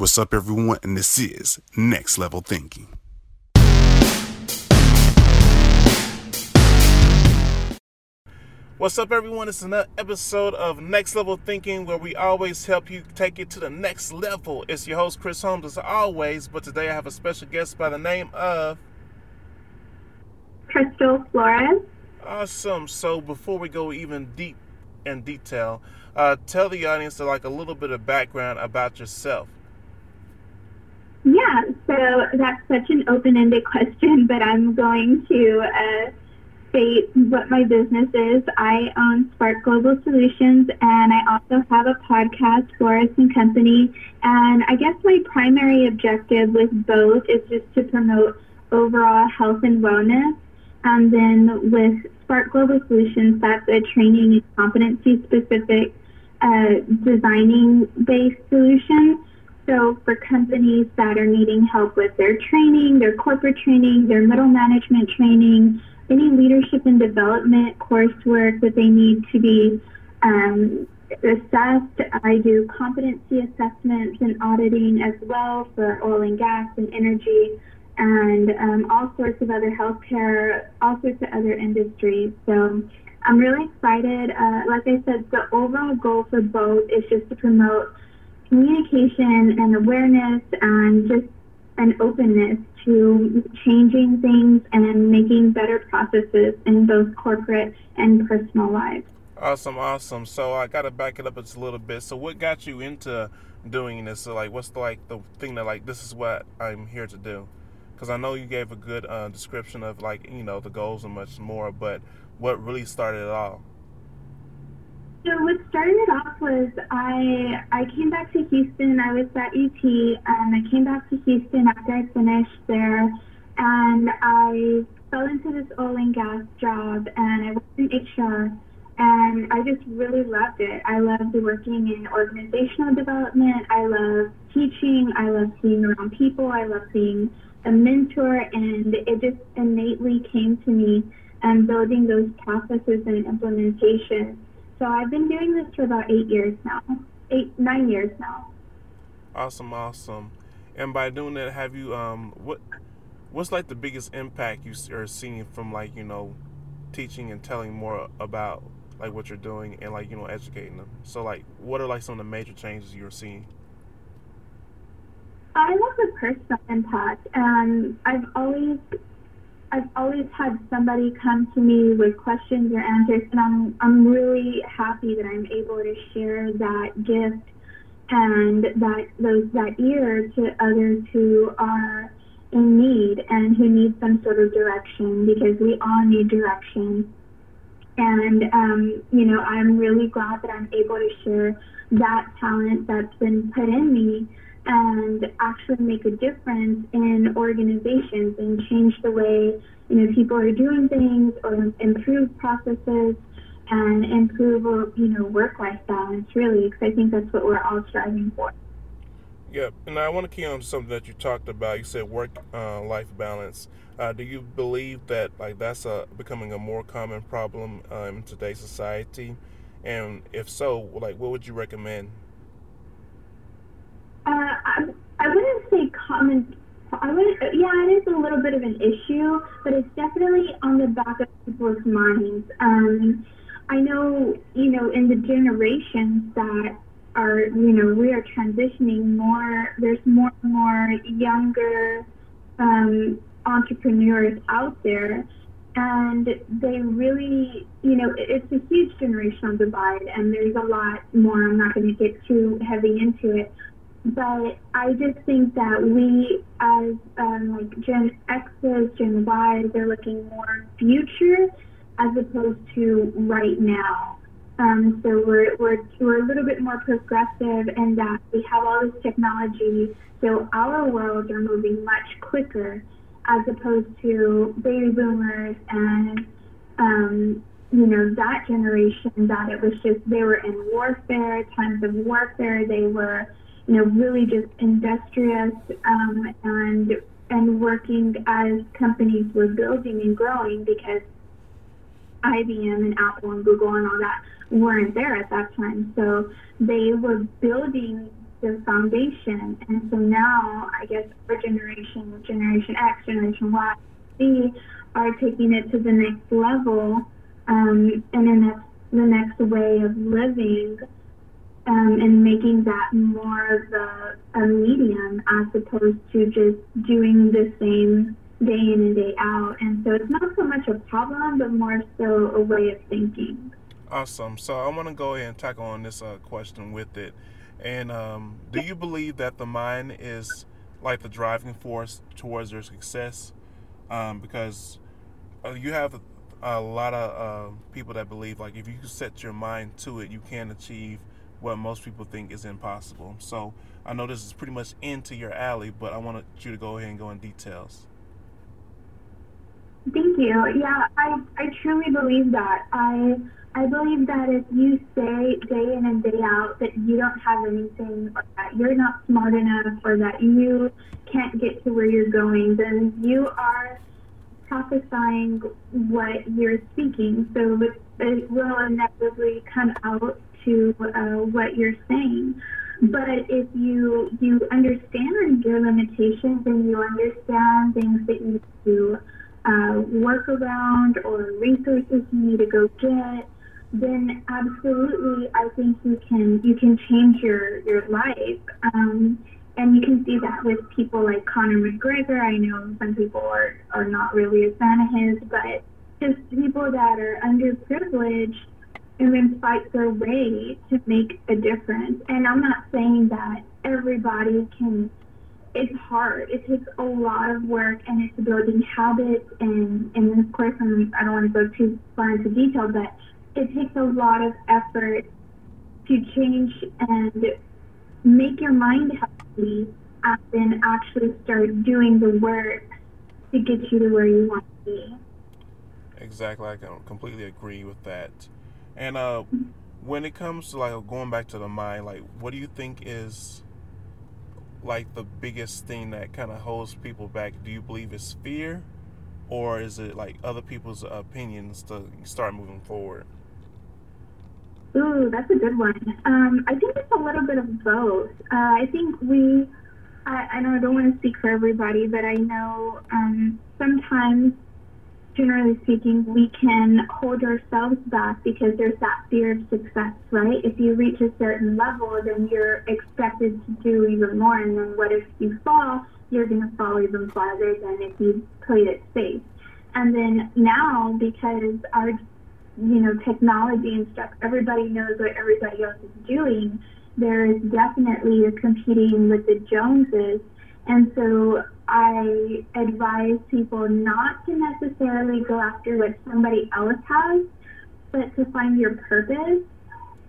What's up, everyone? And this is Next Level Thinking. What's up, everyone? It's another episode of Next Level Thinking where we always help you take it to the next level. It's your host, Chris Holmes, as always, but today I have a special guest by the name of Crystal Flores. Awesome. So, before we go even deep in detail, uh, tell the audience like a little bit of background about yourself. Yeah, so that's such an open ended question, but I'm going to uh, state what my business is. I own Sparked Global Solutions, and I also have a podcast, Flores and Company. And I guess my primary objective with both is just to promote overall health and wellness. And then with Sparked Global Solutions, that's a training and competency specific uh, designing based solution. So for companies that are needing help with their training, their corporate training, their middle management training, any leadership and development coursework that they need to be um, assessed. I do competency assessments and auditing as well for oil and gas and energy and um, all sorts of other healthcare, all sorts of other industries. So I'm really excited. Uh, like I said, the overall goal for both is just to promote communication and awareness and just an openness to changing things and making better processes in both corporate and personal lives. Awesome, awesome. So I got to back it up just a little bit. So what got you into doing this? So like, what's the, like the thing that like this is what I'm here to do? Because I know you gave a good uh, description of like you know the goals and much more, but what really started it all? So what started off was I I came back to Houston. I was at UT, and I came back to Houston after I finished there, and I fell into this oil and gas job, and I worked in HR, and I just really loved it. I loved working in organizational development. I love teaching. I love being around people. I love being a mentor, and it just innately came to me and building those processes and implementation so I've been doing this for about eight years now, eight nine years now. Awesome, awesome. And by doing that, have you um what what's like the biggest impact you are seeing from like you know teaching and telling more about like what you're doing and like you know educating them? So like, what are like some of the major changes you're seeing? I love the personal impact. and I've always I've always had somebody come to me with questions or answers, and I'm I'm really happy that I'm able to share that gift and that those that ear to others who are in need and who need some sort of direction because we all need direction. And um, you know, I'm really glad that I'm able to share that talent that's been put in me and actually make a difference in organizations and change the way you know people are doing things or improve processes and improve you know work life balance really because I think that's what we're all striving for. Yep, and I want to key on something that you talked about. You said work uh, life balance. Uh, do you believe that like that's a, becoming a more common problem uh, in today's society? And if so, like what would you recommend uh, I, I wouldn't say common. I would, yeah, it is a little bit of an issue, but it's definitely on the back of people's minds. Um, I know, you know, in the generations that are, you know, we are transitioning more. There's more and more younger um, entrepreneurs out there, and they really, you know, it's a huge generational divide, and there's a lot more. I'm not going to get too heavy into it, but I just think that we, as um, like Gen X's, Gen Y, they're looking more future as opposed to right now. Um, so we're, we're, we're a little bit more progressive in that we have all this technology, so our worlds are moving much quicker as opposed to baby boomers and, um, you know, that generation that it was just, they were in warfare, times of warfare, they were you know, really just industrious um, and and working as companies were building and growing because IBM and Apple and Google and all that weren't there at that time. So they were building the foundation. And so now, I guess our generation, Generation X, Generation Y, Z, are taking it to the next level, um, and then that's the next way of living, um, and making that more of a, a medium as opposed to just doing the same day in and day out. And so it's not so much a problem, but more so a way of thinking. Awesome. So I want to go ahead and tackle on this uh, question with it. And um, do you believe that the mind is like the driving force towards your success? Um, because uh, you have a lot of uh, people that believe like if you set your mind to it, you can achieve what most people think is impossible. So I know this is pretty much into your alley, but I wanted you to go ahead and go in details. Thank you. Yeah, I, I truly believe that. I I believe that if you say day in and day out that you don't have anything or that you're not smart enough or that you can't get to where you're going, then you are prophesying what you're speaking. So it, it will inevitably come out to uh, what you're saying. But if you you understand your limitations and you understand things that you do uh, work around or resources you need to go get, then absolutely, I think you can you can change your your life. Um, and you can see that with people like Conor McGregor. I know some people are, are not really a fan of his, but just people that are underprivileged and then fight their way to make a difference. And I'm not saying that everybody can it's hard. It takes a lot of work and it's building habits and and of course I'm, I don't want to go too far into detail, but it takes a lot of effort to change and make your mind healthy and then actually start doing the work to get you to where you want to be. Exactly, I completely agree with that. And uh, when it comes to like going back to the mind, like what do you think is like the biggest thing that kind of holds people back? Do you believe it's fear, or is it like other people's opinions to start moving forward? Ooh, that's a good one. Um, I think it's a little bit of both. Uh, I think we, I, I know I don't want to speak for everybody, but I know um, sometimes, generally speaking, we can hold ourselves back because there's that fear of success, right? If you reach a certain level, then you're expected to do even more. And then what if you fall? You're going to fall even farther than if you played it safe. And then now, because our you know, technology and stuff, everybody knows what everybody else is doing. There is definitely you're competing with the Joneses. And so I advise people not to necessarily go after what somebody else has, but to find your purpose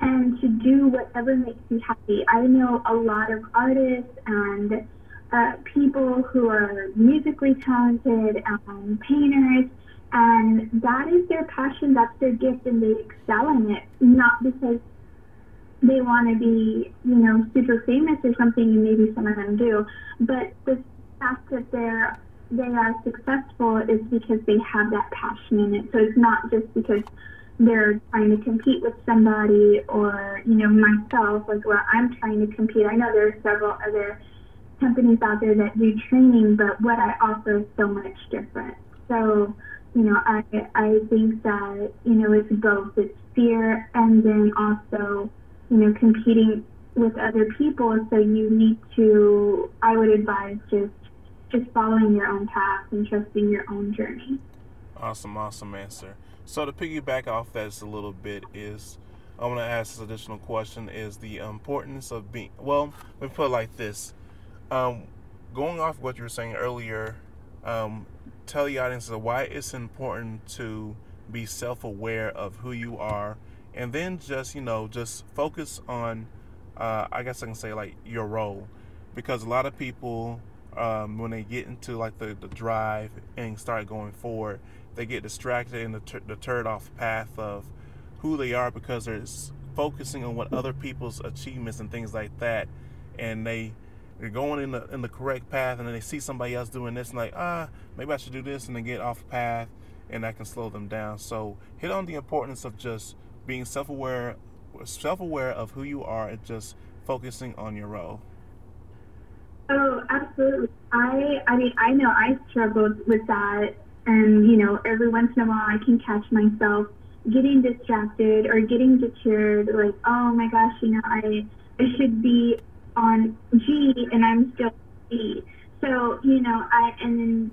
and to do whatever makes you happy. I know a lot of artists and uh, people who are musically talented, um, painters, and that is their passion, that's their gift, and they excel in it, not because they want to be, you know, super famous or something, and maybe some of them do, but the fact that they're they are successful is because they have that passion in it. So it's not just because they're trying to compete with somebody or, you know, myself, like where I'm trying to compete. I know there are several other companies out there that do training, but what I offer is so much different. So you know, I I think that you know it's both it's fear and then also you know competing with other people. So you need to I would advise just just following your own path and trusting your own journey. Awesome, awesome answer. So to piggyback off that just a little bit is I want to ask this additional question: Is the importance of being well? Let me put it like this. Um, going off what you were saying earlier, um, tell the audience why it's important to be self-aware of who you are and then just you know just focus on uh, i guess i can say like your role because a lot of people um, when they get into like the, the drive and start going forward they get distracted and deter- deterred off path of who they are because they're focusing on what other people's achievements and things like that. And they they're going in the in the correct path and then they see somebody else doing this and like ah maybe I should do this and then get off path and that can slow them down. So hit on the importance of just being self-aware self-aware of who you are and just focusing on your role Oh, absolutely. I I mean I know I struggled with that and you know every once in a while I can catch myself getting distracted or getting deterred like oh my gosh you know I I should be on G and I'm still B. So you know I and then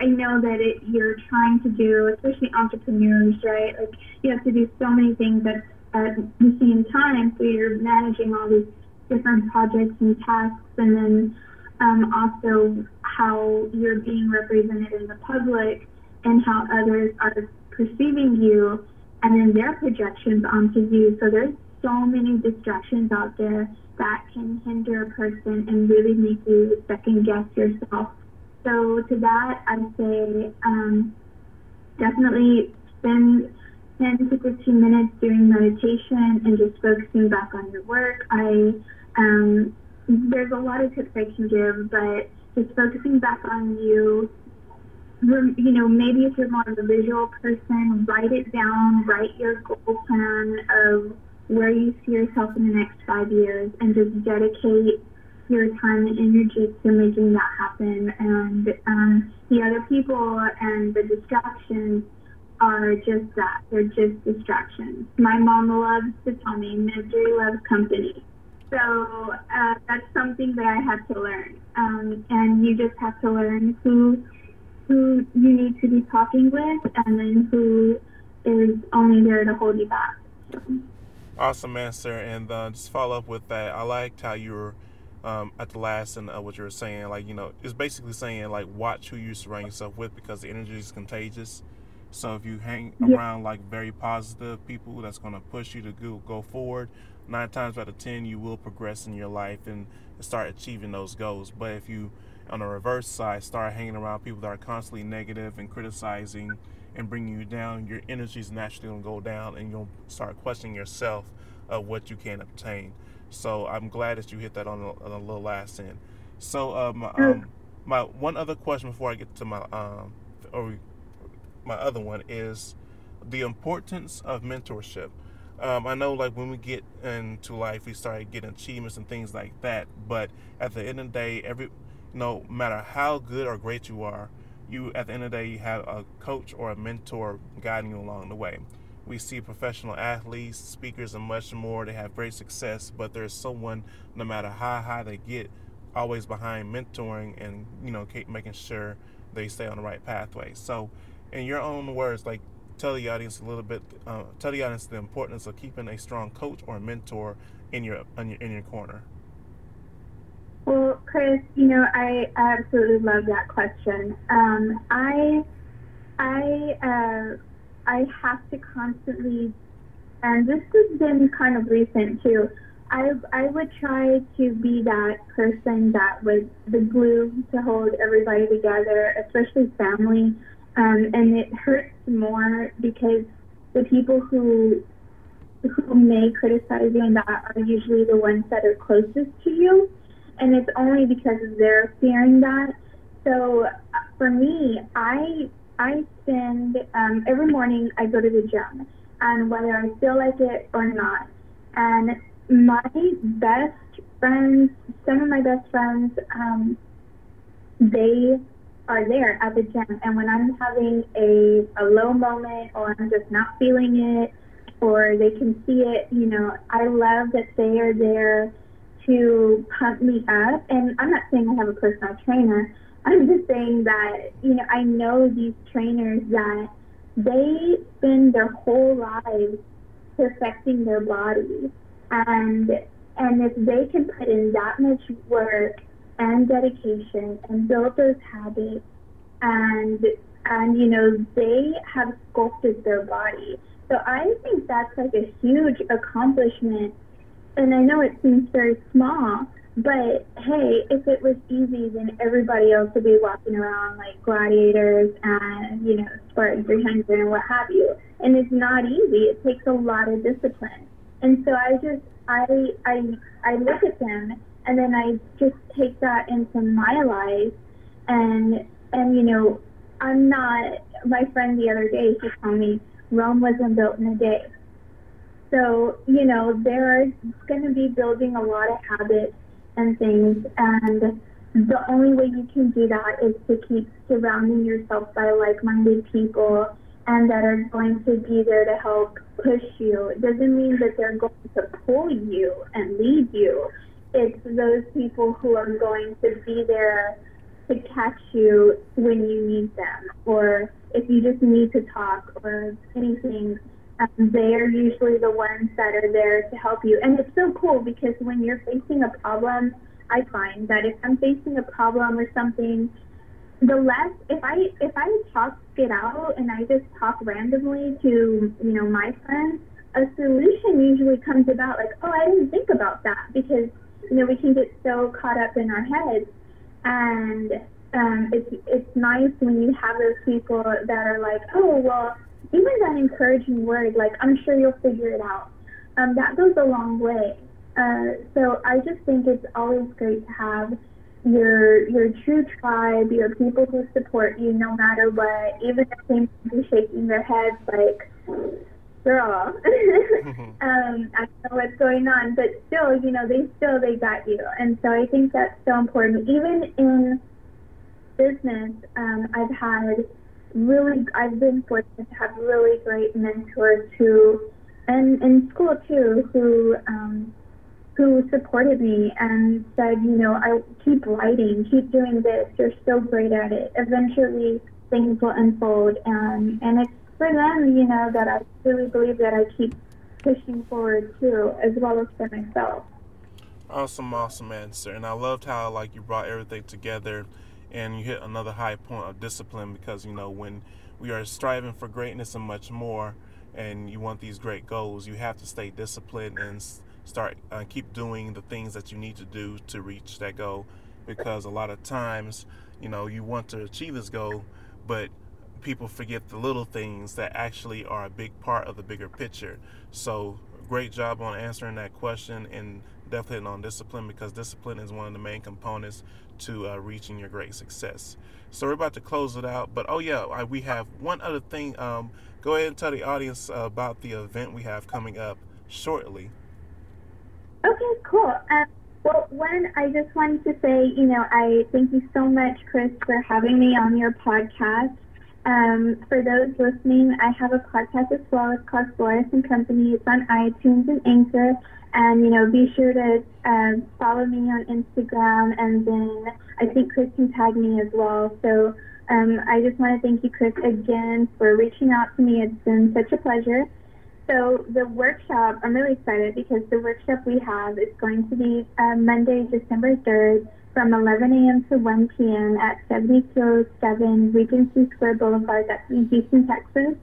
I know that it, you're trying to do, especially entrepreneurs, right? Like you have to do so many things at, at the same time. So you're managing all these different projects and tasks, and then um, also how you're being represented in the public and how others are perceiving you, and then their projections onto you. So there's so many distractions out there that can hinder a person and really make you second guess yourself so to that, I'd say um, definitely spend 10 to 15 minutes doing meditation and just focusing back on your work. I um, there's a lot of tips I can give, but just focusing back on you. You know, maybe if you're more of a visual person, write it down. Write your goal plan of where you see yourself in the next five years, and just dedicate your time and energy to making that happen. And um, the other people and the distractions are just that. They're just distractions. My mom loves to tell me misery loves company. So uh, that's something that I had to learn. Um, and you just have to learn who who you need to be talking with and then who is only there to hold you back. So. Awesome answer. And uh, just follow up with that. I liked how you were um, at the last and uh, what you were saying, like you know, it's basically saying like watch who you surround yourself with because the energy is contagious. So if you hang yeah. around like very positive people, that's going to push you to go go forward. Nine times out of ten, you will progress in your life and start achieving those goals. But if you, on the reverse side, start hanging around people that are constantly negative and criticizing and bringing you down, your energy is naturally going to go down, and you'll start questioning yourself of what you can obtain. So I'm glad that you hit that on the, on a little last end. So um, um, my one other question before I get to my um, or my other one is the importance of mentorship. Um, I know, like when we get into life, we start getting achievements and things like that. But at the end of the day, every no matter how good or great you are, you at the end of the day you have a coach or a mentor guiding you along the way we see professional athletes, speakers, and much more. They have great success, but there's someone, no matter how high they get, always behind mentoring and you know keep making sure they stay on the right pathway. So, in your own words, like tell the audience a little bit, uh, tell the audience the importance of keeping a strong coach or mentor in your in your, in your corner. Well, Chris, you know I absolutely love that question. Um, I I uh, I have to constantly, and this has been kind of recent too. I I would try to be that person that was the glue to hold everybody together, especially family. Um, and it hurts more because the people who who may criticize you and that are usually the ones that are closest to you, and it's only because they're fearing that. So uh, for me, I I spend um, every morning I go to the gym, and whether I feel like it or not, and my best friends, some of my best friends, um, they are there at the gym, and when I'm having a a low moment or I'm just not feeling it, or they can see it, you know, I love that they are there to pump me up. And I'm not saying I have a personal trainer, I'm just saying that, you know, I know these trainers that they spend their whole lives perfecting their body. And and if they can put in that much work and dedication and build those habits and and you know, they have sculpted their body. So I think that's like a huge accomplishment. And I know it seems very small, but hey, if it was easy, then everybody else would be walking around like gladiators and, you know, Spartan 300 and what have you. And it's not easy. It takes a lot of discipline. And so I just, I, I, I look at them and then I just take that into my life and, and, you know, I'm not, my friend the other day, she told me Rome wasn't built in a day. So, you know, they're going to be building a lot of habits and things. And the only way you can do that is to keep surrounding yourself by like-minded people and that are going to be there to help push you. It doesn't mean that they're going to pull you and lead you. It's those people who are going to be there to catch you when you need them, or if you just need to talk or anything. Um, they are usually the ones that are there to help you. And it's so cool because when you're facing a problem, I find that if I'm facing a problem or something, the less if I if I talk it out and I just talk randomly to you know my friends, a solution usually comes about like, oh, I didn't think about that because you know we can get so caught up in our heads, and um, it's it's nice when you have those people that are like, oh, well, even that encouraging word, like I'm sure you'll figure it out. Um, that goes a long way. Uh, so I just think it's always great to have your your true tribe, your people who support you no matter what, even if they might be shaking their heads like, girl, um, I don't know what's going on, but still, you know, they still they got you, and so I think that's so important. Even in business, um, I've had really, I've been fortunate to have really great mentors who, and in school too, who. Um, who supported me and said, you know, I keep writing, keep doing this. You're so great at it. Eventually, things will unfold, and and it's for them, you know, that I really believe that I keep pushing forward too, as well as for myself. Awesome, awesome answer, and I loved how like you brought everything together, and you hit another high point of discipline because you know when we are striving for greatness and much more, and you want these great goals, you have to stay disciplined and start uh, keep doing the things that you need to do to reach that goal because a lot of times you know you want to achieve this goal but people forget the little things that actually are a big part of the bigger picture so great job on answering that question and definitely on discipline because discipline is one of the main components to uh, reaching your great success so we're about to close it out but oh yeah I, we have one other thing um, go ahead and tell the audience about the event we have coming up shortly Okay, cool. Um, well, one, I just wanted to say, you know, I thank you so much, Chris, for having me on your podcast. Um, for those listening, I have a podcast as well. It's called Flores and Company. It's on iTunes and Anchor. And, you know, be sure to uh, follow me on Instagram. And then I think Chris can tag me as well. So um, I just want to thank you, Chris, again for reaching out to me. It's been such a pleasure. So the workshop, I'm really excited because the workshop we have is going to be uh, Monday, December 3rd from 11 a.m. to 1 p.m. at 7207 Regency Square Boulevard, that's in Houston, Texas.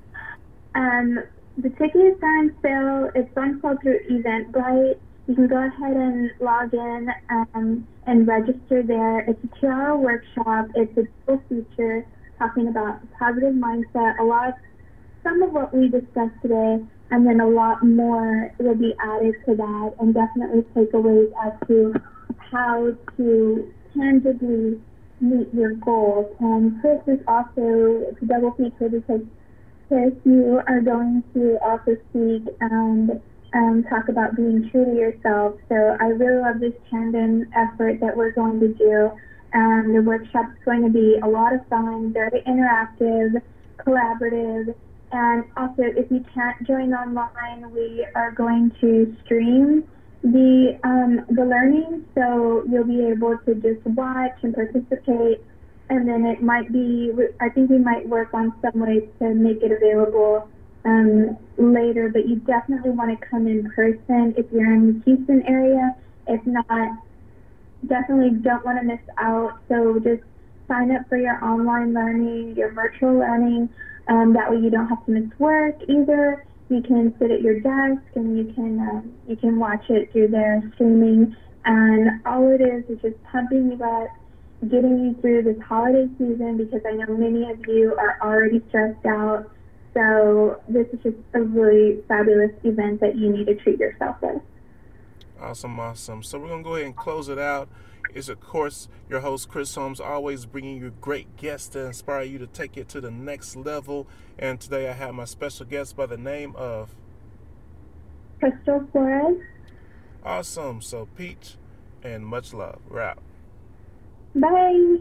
Um, the tickets are on sale. It's on sale through Eventbrite. You can go ahead and log in um, and register there. It's a two-hour workshop. It's a full feature talking about positive mindset, a lot of some of what we discussed today, and then a lot more will be added to that, and definitely takeaways as to how to tangibly meet your goals. And Chris is also a double feature because Chris, you are going to also speak and um, talk about being true to yourself. So I really love this tandem effort that we're going to do. And the workshop is going to be a lot of fun, very interactive, collaborative, and also, if you can't join online, we are going to stream the um, the learning, so you'll be able to just watch and participate. And then it might be, I think we might work on some ways to make it available um, later. But you definitely want to come in person if you're in the Houston area. If not, definitely don't want to miss out. So just sign up for your online learning, your virtual learning. Um, that way you don't have to miss work either. You can sit at your desk and you can uh, you can watch it through their streaming. And all it is is just pumping you up, getting you through this holiday season because I know many of you are already stressed out. So this is just a really fabulous event that you need to treat yourself with. Awesome, awesome. So we're gonna go ahead and close it out is, of course, your host, Chris Holmes, always bringing you great guests to inspire you to take it to the next level. And today I have my special guest by the name of Crystal Flores. Awesome. So, Peach and much love. We're out. Bye.